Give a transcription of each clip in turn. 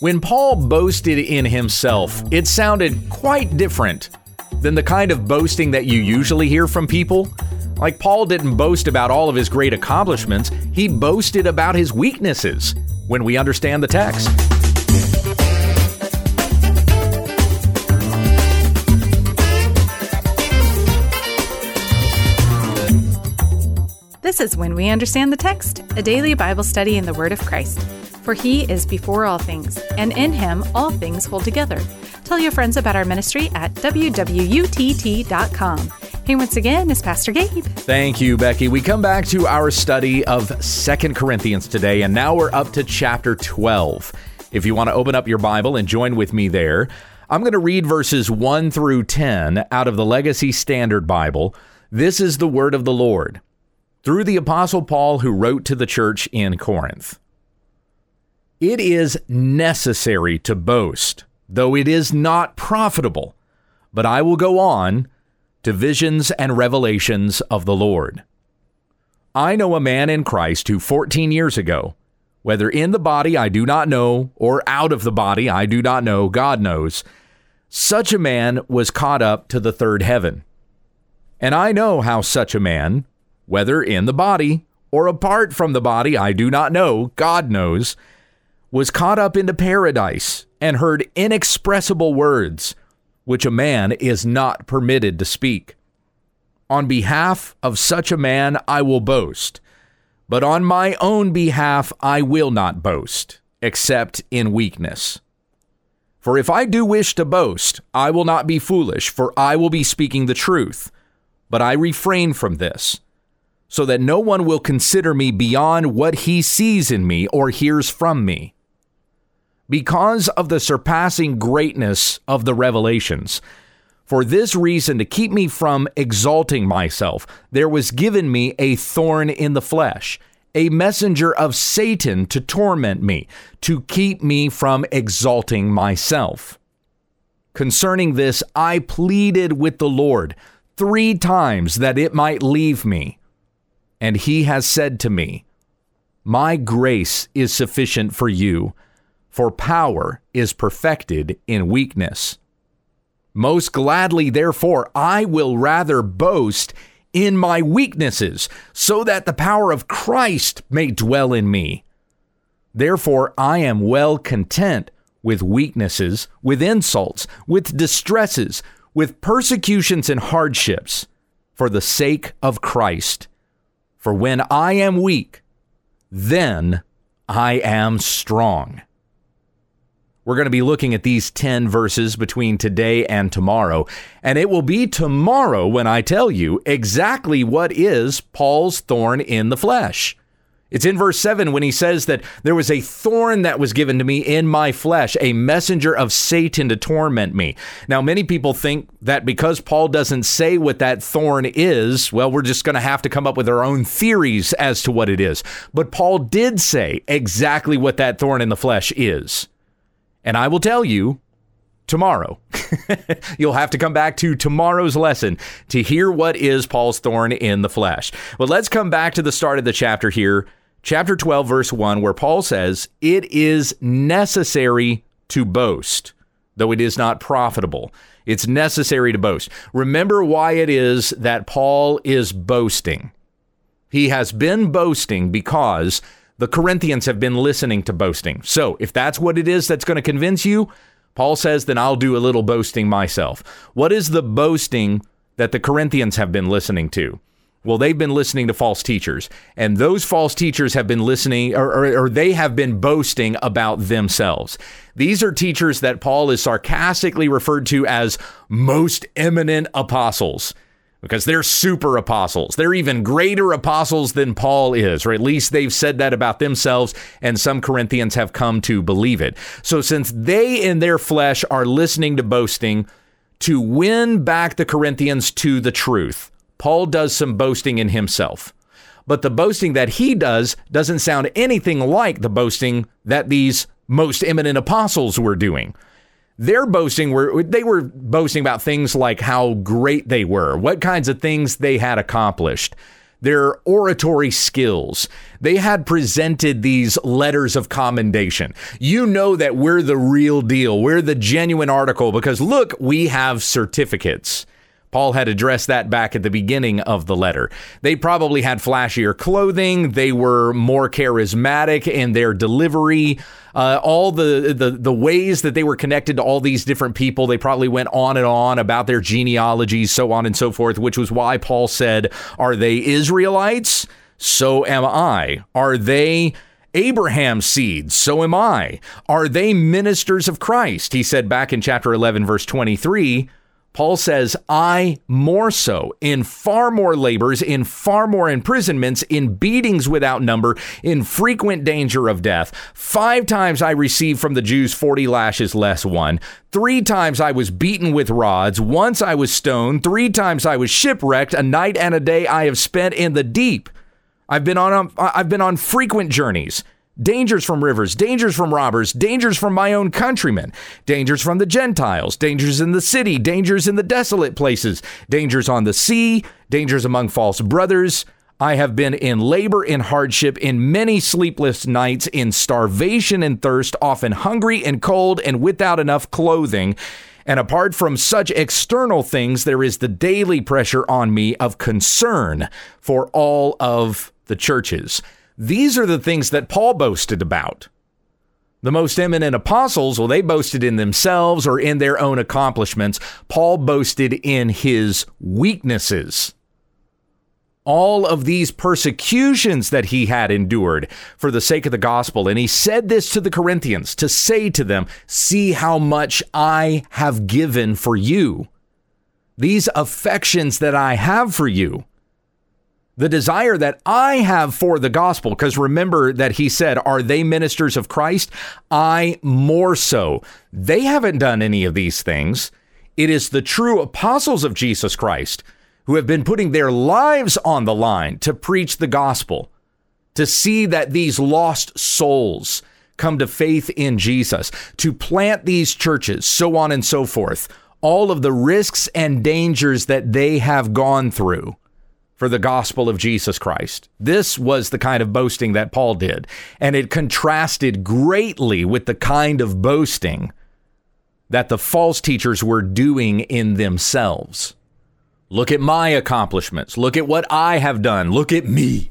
When Paul boasted in himself, it sounded quite different than the kind of boasting that you usually hear from people. Like, Paul didn't boast about all of his great accomplishments, he boasted about his weaknesses when we understand the text. This is When We Understand the Text, a daily Bible study in the Word of Christ. For he is before all things, and in him all things hold together. Tell your friends about our ministry at wwutt.com. Hey, once again, it's Pastor Gabe. Thank you, Becky. We come back to our study of Second Corinthians today, and now we're up to chapter 12. If you want to open up your Bible and join with me there, I'm going to read verses 1 through 10 out of the Legacy Standard Bible. This is the word of the Lord through the Apostle Paul, who wrote to the church in Corinth. It is necessary to boast, though it is not profitable. But I will go on to visions and revelations of the Lord. I know a man in Christ who 14 years ago, whether in the body I do not know, or out of the body I do not know, God knows, such a man was caught up to the third heaven. And I know how such a man, whether in the body or apart from the body, I do not know, God knows, was caught up into paradise and heard inexpressible words which a man is not permitted to speak. On behalf of such a man, I will boast, but on my own behalf, I will not boast, except in weakness. For if I do wish to boast, I will not be foolish, for I will be speaking the truth. But I refrain from this so that no one will consider me beyond what he sees in me or hears from me. Because of the surpassing greatness of the revelations, for this reason, to keep me from exalting myself, there was given me a thorn in the flesh, a messenger of Satan to torment me, to keep me from exalting myself. Concerning this, I pleaded with the Lord three times that it might leave me. And he has said to me, My grace is sufficient for you, for power is perfected in weakness. Most gladly, therefore, I will rather boast in my weaknesses, so that the power of Christ may dwell in me. Therefore, I am well content with weaknesses, with insults, with distresses, with persecutions and hardships, for the sake of Christ. For when I am weak, then I am strong. We're going to be looking at these 10 verses between today and tomorrow. And it will be tomorrow when I tell you exactly what is Paul's thorn in the flesh. It's in verse 7 when he says that there was a thorn that was given to me in my flesh, a messenger of Satan to torment me. Now, many people think that because Paul doesn't say what that thorn is, well, we're just going to have to come up with our own theories as to what it is. But Paul did say exactly what that thorn in the flesh is. And I will tell you tomorrow. You'll have to come back to tomorrow's lesson to hear what is Paul's thorn in the flesh. But let's come back to the start of the chapter here chapter 12, verse 1, where Paul says, It is necessary to boast, though it is not profitable. It's necessary to boast. Remember why it is that Paul is boasting. He has been boasting because the Corinthians have been listening to boasting. So, if that's what it is that's going to convince you, Paul says, then I'll do a little boasting myself. What is the boasting that the Corinthians have been listening to? Well, they've been listening to false teachers, and those false teachers have been listening, or, or, or, they have been boasting about themselves. These are teachers that Paul is sarcastically referred to as most eminent apostles because they're super apostles. They're even greater apostles than Paul is, or at least they've said that about themselves, and some Corinthians have come to believe it. So, since they in their flesh are listening to boasting, to win back the Corinthians to the truth, Paul does some boasting in himself. But the boasting that he does doesn't sound anything like the boasting that these most eminent apostles were doing. Their boasting were they were boasting about things like how great they were, what kinds of things they had accomplished. their oratory skills. They had presented these letters of commendation. You know that we're the real deal. We're the genuine article because look, we have certificates. Paul had addressed that back at the beginning of the letter. They probably had flashier clothing. They were more charismatic in their delivery. Uh, all the, the the ways that they were connected to all these different people. They probably went on and on about their genealogies, so on and so forth. Which was why Paul said, "Are they Israelites? So am I. Are they?" Abraham's seed, so am I. Are they ministers of Christ? He said back in chapter 11, verse 23 Paul says, I more so, in far more labors, in far more imprisonments, in beatings without number, in frequent danger of death. Five times I received from the Jews 40 lashes less one. Three times I was beaten with rods. Once I was stoned. Three times I was shipwrecked. A night and a day I have spent in the deep. I've been on, um, I've been on frequent journeys dangers from rivers, dangers from robbers, dangers from my own countrymen, dangers from the Gentiles, dangers in the city, dangers in the desolate places, dangers on the sea, dangers among false brothers. I have been in labor and hardship, in many sleepless nights, in starvation and thirst, often hungry and cold and without enough clothing. And apart from such external things, there is the daily pressure on me of concern for all of the churches. These are the things that Paul boasted about. The most eminent apostles, well, they boasted in themselves or in their own accomplishments. Paul boasted in his weaknesses. All of these persecutions that he had endured for the sake of the gospel. And he said this to the Corinthians to say to them, See how much I have given for you. These affections that I have for you the desire that I have for the gospel, because remember that he said, Are they ministers of Christ? I more so. They haven't done any of these things. It is the true apostles of Jesus Christ who have been putting their lives on the line to preach the gospel, to see that these lost souls come to faith in Jesus, to plant these churches, so on and so forth. All of the risks and dangers that they have gone through for the gospel of Jesus Christ. This was the kind of boasting that Paul did, and it contrasted greatly with the kind of boasting that the false teachers were doing in themselves. Look at my accomplishments. Look at what I have done. Look at me.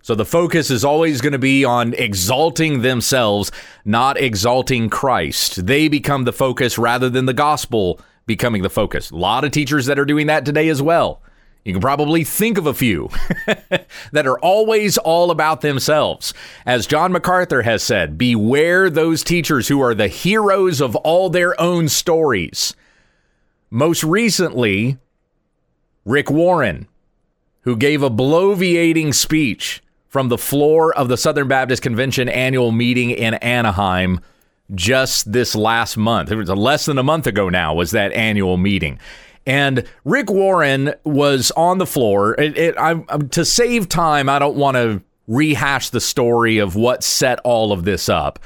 So the focus is always going to be on exalting themselves, not exalting Christ. They become the focus rather than the gospel becoming the focus. A lot of teachers that are doing that today as well. You can probably think of a few that are always all about themselves. As John MacArthur has said, beware those teachers who are the heroes of all their own stories. Most recently, Rick Warren, who gave a bloviating speech from the floor of the Southern Baptist Convention annual meeting in Anaheim just this last month. It was less than a month ago now was that annual meeting. And Rick Warren was on the floor. It, it, I, to save time, I don't want to rehash the story of what set all of this up.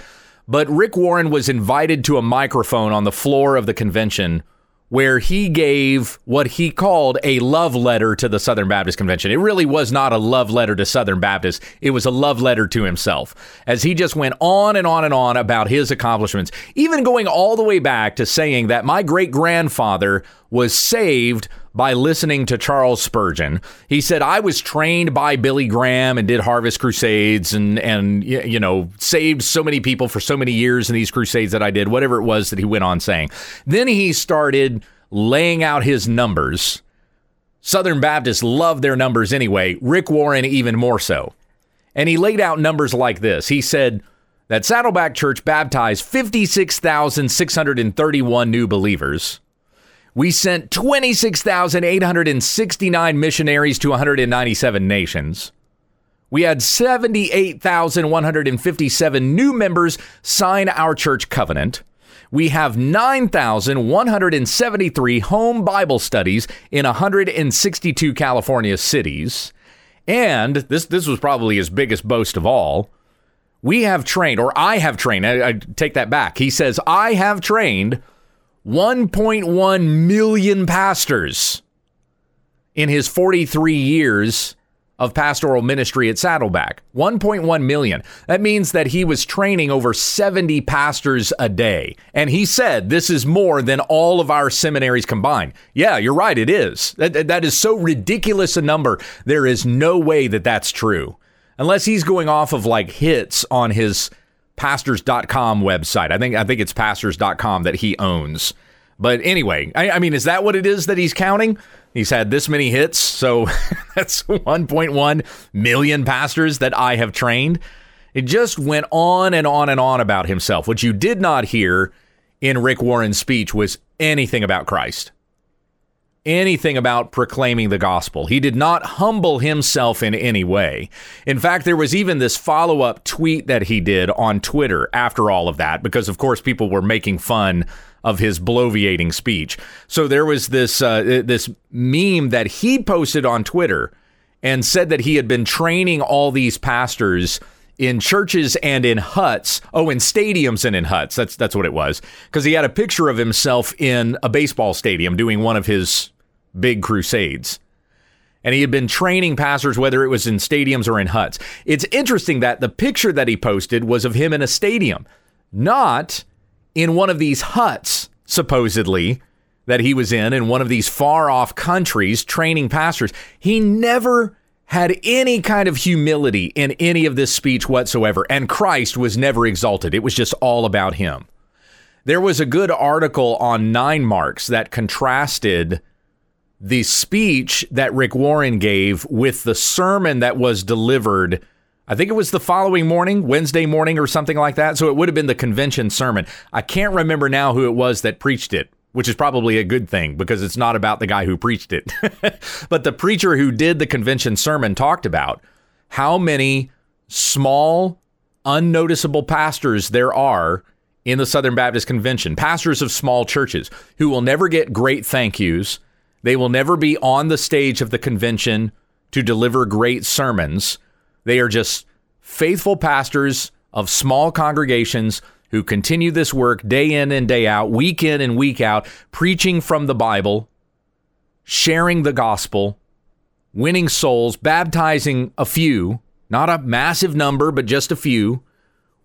But Rick Warren was invited to a microphone on the floor of the convention where he gave what he called a love letter to the Southern Baptist Convention. It really was not a love letter to Southern Baptists, it was a love letter to himself. As he just went on and on and on about his accomplishments, even going all the way back to saying that my great grandfather was saved by listening to Charles Spurgeon. He said, I was trained by Billy Graham and did Harvest Crusades and, and, you know, saved so many people for so many years in these crusades that I did, whatever it was that he went on saying. Then he started laying out his numbers. Southern Baptists love their numbers anyway, Rick Warren even more so. And he laid out numbers like this. He said that Saddleback Church baptized 56,631 new believers. We sent 26,869 missionaries to 197 nations. We had 78,157 new members sign our church covenant. We have 9,173 home Bible studies in 162 California cities. And this, this was probably his biggest boast of all. We have trained, or I have trained, I, I take that back. He says, I have trained 1.1 million pastors in his 43 years of pastoral ministry at Saddleback. 1.1 million. That means that he was training over 70 pastors a day. And he said this is more than all of our seminaries combined. Yeah, you're right, it is. That, that is so ridiculous a number. There is no way that that's true. Unless he's going off of like hits on his pastors.com website. I think I think it's pastors.com that he owns. But anyway, I, I, mean, is that what it is that he's counting? He's had this many hits, so that's 1.1 million pastors that I have trained. It just went on and on and on about himself. What you did not hear in Rick Warren's speech was anything about Christ, anything about proclaiming the gospel. He did not humble himself in any way. In fact, there was even this follow up tweet that he did on Twitter after all of that, because of course people were making fun of his bloviating speech. So there was this uh, this meme that he posted on Twitter and said that he had been training all these pastors in churches and in huts. Oh, in stadiums and in huts. That's that's what it was. Because he had a picture of himself in a baseball stadium doing one of his big crusades. And he had been training pastors, whether it was in stadiums or in huts. It's interesting that the picture that he posted was of him in a stadium, not in one of these huts, supposedly, that he was in, in one of these far off countries training pastors. He never had any kind of humility in any of this speech whatsoever, and Christ was never exalted. It was just all about him. There was a good article on Nine Marks that contrasted the speech that Rick Warren gave with the sermon that was delivered I think it was the following morning, Wednesday morning or something like that. So it would have been the convention sermon. I can't remember now who it was that preached it, which is probably a good thing because it's not about the guy who preached it. but the preacher who did the convention sermon talked about how many small, unnoticeable pastors there are in the Southern Baptist Convention, pastors of small churches who will never get great thank yous. They will never be on the stage of the convention to deliver great sermons they are just faithful pastors of small congregations who continue this work day in and day out, week in and week out, preaching from the Bible, sharing the gospel, winning souls, baptizing a few, not a massive number, but just a few,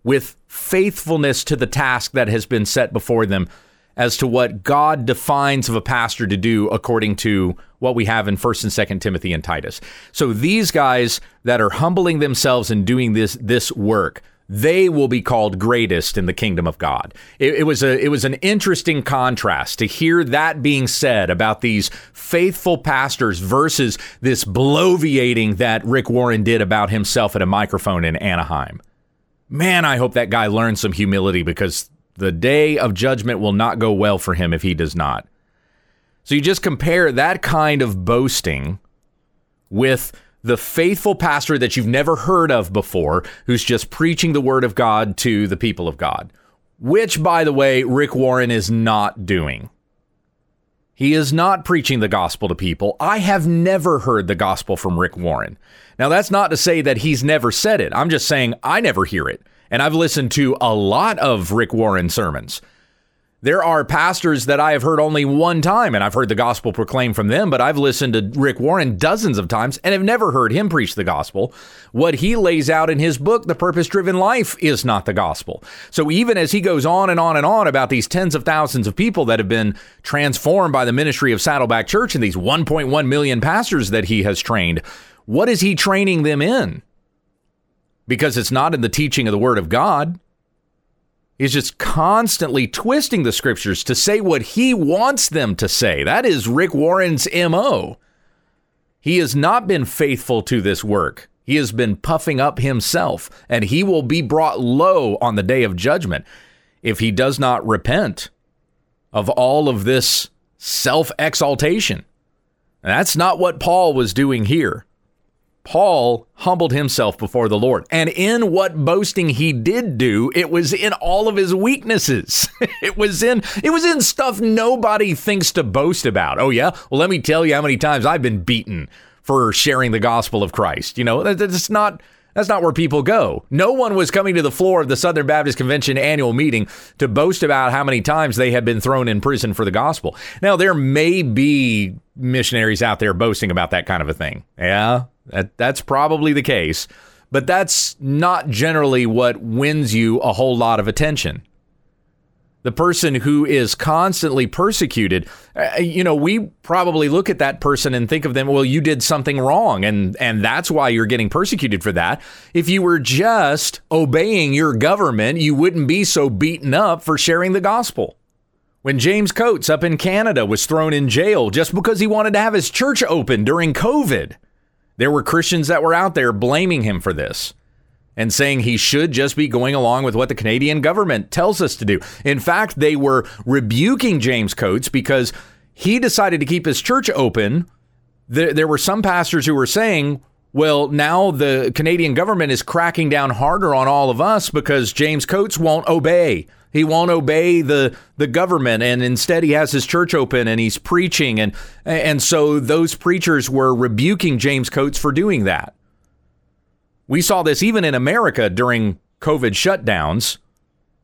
with faithfulness to the task that has been set before them as to what God defines of a pastor to do according to what we have in 1st and 2nd Timothy and Titus. So these guys that are humbling themselves and doing this this work, they will be called greatest in the kingdom of God. It, it, was a it was an interesting contrast to hear that being said about these faithful pastors versus this bloviating that Rick Warren did about himself at a microphone in Anaheim. Man, I hope that guy learned some humility because the day of judgment will not go well for him if he does not. So you just compare that kind of boasting with the faithful pastor that you've never heard of before who's just preaching the word of God to the people of God, which, by the way, Rick Warren is not doing. He is not preaching the gospel to people. I have never heard the gospel from Rick Warren. Now, that's not to say that he's never said it. I'm just saying I never hear it. And I've listened to a lot of Rick Warren sermons. There are pastors that I have heard only one time, and I've heard the gospel proclaimed from them, but I've listened to Rick Warren dozens of times and have never heard him preach the gospel. What he lays out in his book, The Purpose Driven Life, is not the gospel. So even as he goes on and on and on about these tens of thousands of people that have been transformed by the ministry of Saddleback Church and these 1.1 million pastors that he has trained, what is he training them in? because it's not in the teaching of the Word of God. He's just constantly twisting the scriptures to say what he wants them to say. That is Rick Warren's MO. He has not been faithful to this work. He has been puffing up himself, and he will be brought low on the day of judgment if he does not repent of all of this self exaltation. That's not what Paul was doing here. Paul humbled himself before the Lord. And in what boasting he did do, it was in all of his weaknesses. it was in it was in stuff nobody thinks to boast about. Oh yeah? Well, let me tell you how many times I've been beaten for sharing the gospel of Christ. You know, that's not that's not where people go. No one was coming to the floor of the Southern Baptist Convention annual meeting to boast about how many times they had been thrown in prison for the gospel. Now, there may be missionaries out there boasting about that kind of a thing. Yeah, That, that's probably the case. But that's not generally what wins you a whole lot of attention the person who is constantly persecuted uh, you know we probably look at that person and think of them well you did something wrong and and that's why you're getting persecuted for that if you were just obeying your government you wouldn't be so beaten up for sharing the gospel when James Coates up in Canada was thrown in jail just because he wanted to have his church open during COVID there were Christians that were out there blaming him for this and saying he should just be going along with what the Canadian government tells us to do. In fact, they were rebuking James Coates because he decided to keep his church open. There, there were some pastors who were saying, well, now the Canadian government is cracking down harder on all of us because James Coates won't obey. He won't obey the the government, and instead he has his church open and he's preaching, and and so those preachers were rebuking James Coates for doing that. We saw this even in America during COVID shutdowns.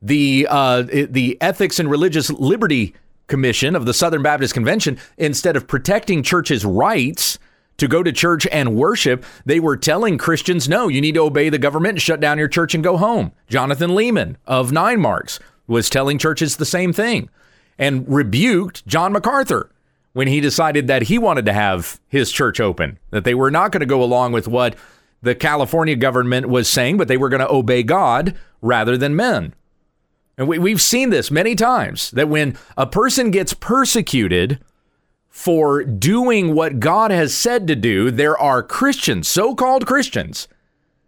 The uh, the Ethics and Religious Liberty Commission of the Southern Baptist Convention, instead of protecting churches' rights to go to church and worship, they were telling Christians, no, you need to obey the government and shut down your church and go home. Jonathan Leeman of Nine Marks was telling churches the same thing and rebuked John MacArthur when he decided that he wanted to have his church open, that they were not going to go along with what the California government was saying, but they were going to obey God rather than men. And we, we've seen this many times that when a person gets persecuted for doing what God has said to do, there are Christians, so called Christians,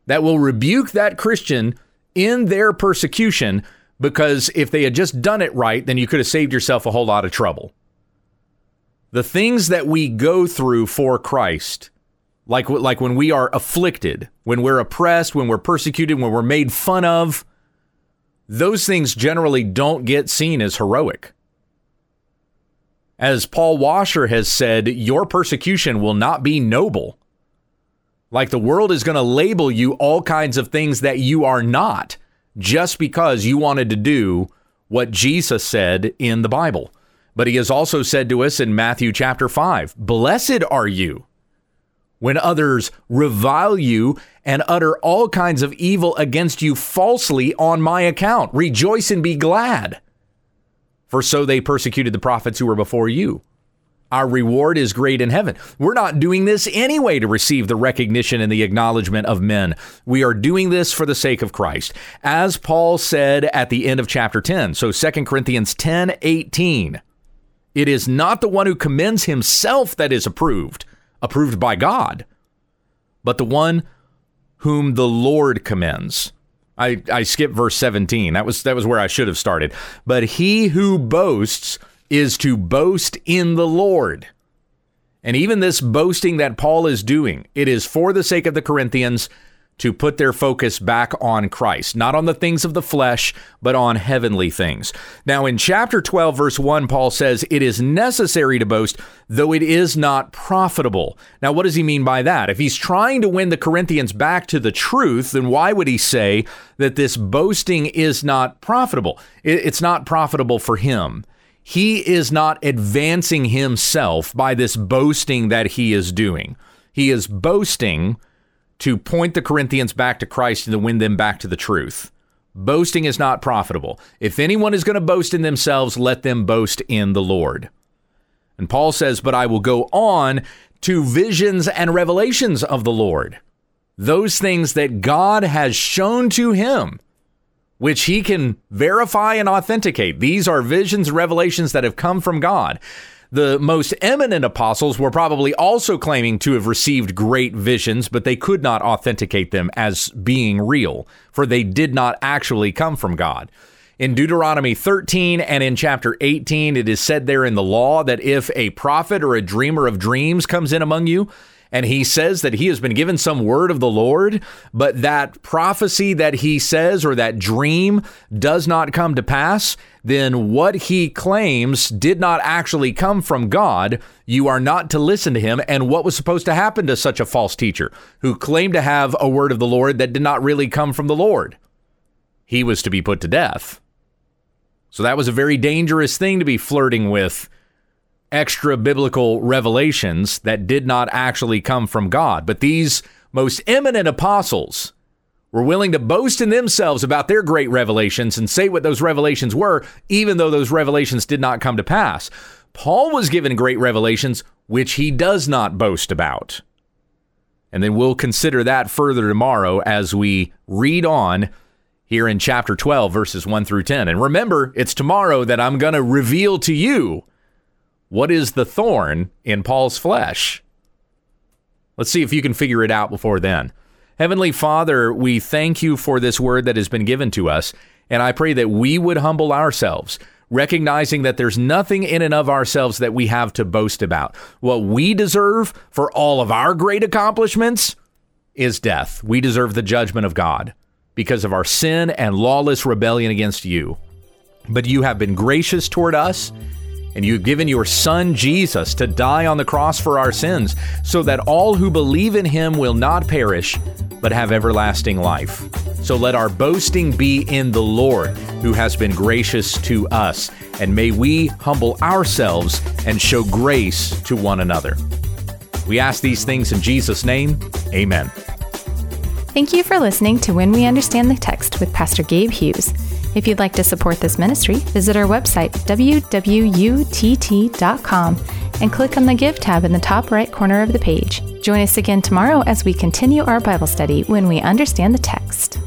that will rebuke that Christian in their persecution because if they had just done it right, then you could have saved yourself a whole lot of trouble. The things that we go through for Christ like like when we are afflicted, when we're oppressed, when we're persecuted, when we're made fun of, those things generally don't get seen as heroic. As Paul Washer has said, your persecution will not be noble. Like the world is going to label you all kinds of things that you are not just because you wanted to do what Jesus said in the Bible. But he has also said to us in Matthew chapter 5 Blessed are you when others revile you and utter all kinds of evil against you falsely on my account. Rejoice and be glad. For so they persecuted the prophets who were before you. Our reward is great in heaven. We're not doing this anyway to receive the recognition and the acknowledgement of men. We are doing this for the sake of Christ. As Paul said at the end of chapter 10, so 2 Corinthians 10 18, it is not the one who commends himself that is approved approved by God, but the one whom the Lord commends. I, I skipped verse 17. That was that was where I should have started. But he who boasts is to boast in the Lord. And even this boasting that Paul is doing, it is for the sake of the Corinthians to put their focus back on Christ, not on the things of the flesh, but on heavenly things. Now, in chapter 12, verse 1, Paul says, It is necessary to boast, though it is not profitable. Now, what does he mean by that? If he's trying to win the Corinthians back to the truth, then why would he say that this boasting is not profitable? It's not profitable for him. He is not advancing himself by this boasting that he is doing. He is boasting to point the Corinthians back to Christ and to win them back to the truth. Boasting is not profitable. If anyone is going to boast in themselves, let them boast in the Lord. And Paul says, But I will go on to visions and revelations of the Lord, those things that God has shown to him, which he can verify and authenticate. These are visions and revelations that have come from God the most eminent apostles were probably also claiming to have received great visions, but they could not authenticate them as being real, for they did not actually come from God. In Deuteronomy 13 and in chapter 18, it is said there in the law that if a prophet or a dreamer of dreams comes in among you, and he says that he has been given some word of the Lord, but that prophecy that he says or that dream does not come to pass, then what he claims did not actually come from God. You are not to listen to him. And what was supposed to happen to such a false teacher who claimed to have a word of the Lord that did not really come from the Lord? He was to be put to death. So that was a very dangerous thing to be flirting with extra biblical revelations that did not actually come from God. But these most eminent apostles were willing to boast in themselves about their great revelations and say what those revelations were, even though those revelations did not come to pass. Paul was given great revelations, which he does not boast about. And then we'll consider that further tomorrow as we read on here in chapter 12, verses 1 through 10. And remember, it's tomorrow that I'm going to reveal to you what is the thorn in Paul's flesh. Let's see if you can figure it out before then. Heavenly Father, we thank you for this word that has been given to us, and I pray that we would humble ourselves, recognizing that there's nothing in and of ourselves that we have to boast about. What we deserve for all of our great accomplishments is death. We deserve the judgment of God because of our sin and lawless rebellion against you. But you have been gracious toward us, and you've given your Son Jesus to die on the cross for our sins, so that all who believe in him will not perish, but have everlasting life. So let our boasting be in the Lord, who has been gracious to us, and may we humble ourselves and show grace to one another. We ask these things in Jesus' name. Amen. Thank you for listening to When We Understand the Text with Pastor Gabe Hughes. If you'd like to support this ministry, visit our website, www.utt.com, and click on the Give tab in the top right corner of the page. Join us again tomorrow as we continue our Bible study when we understand the text.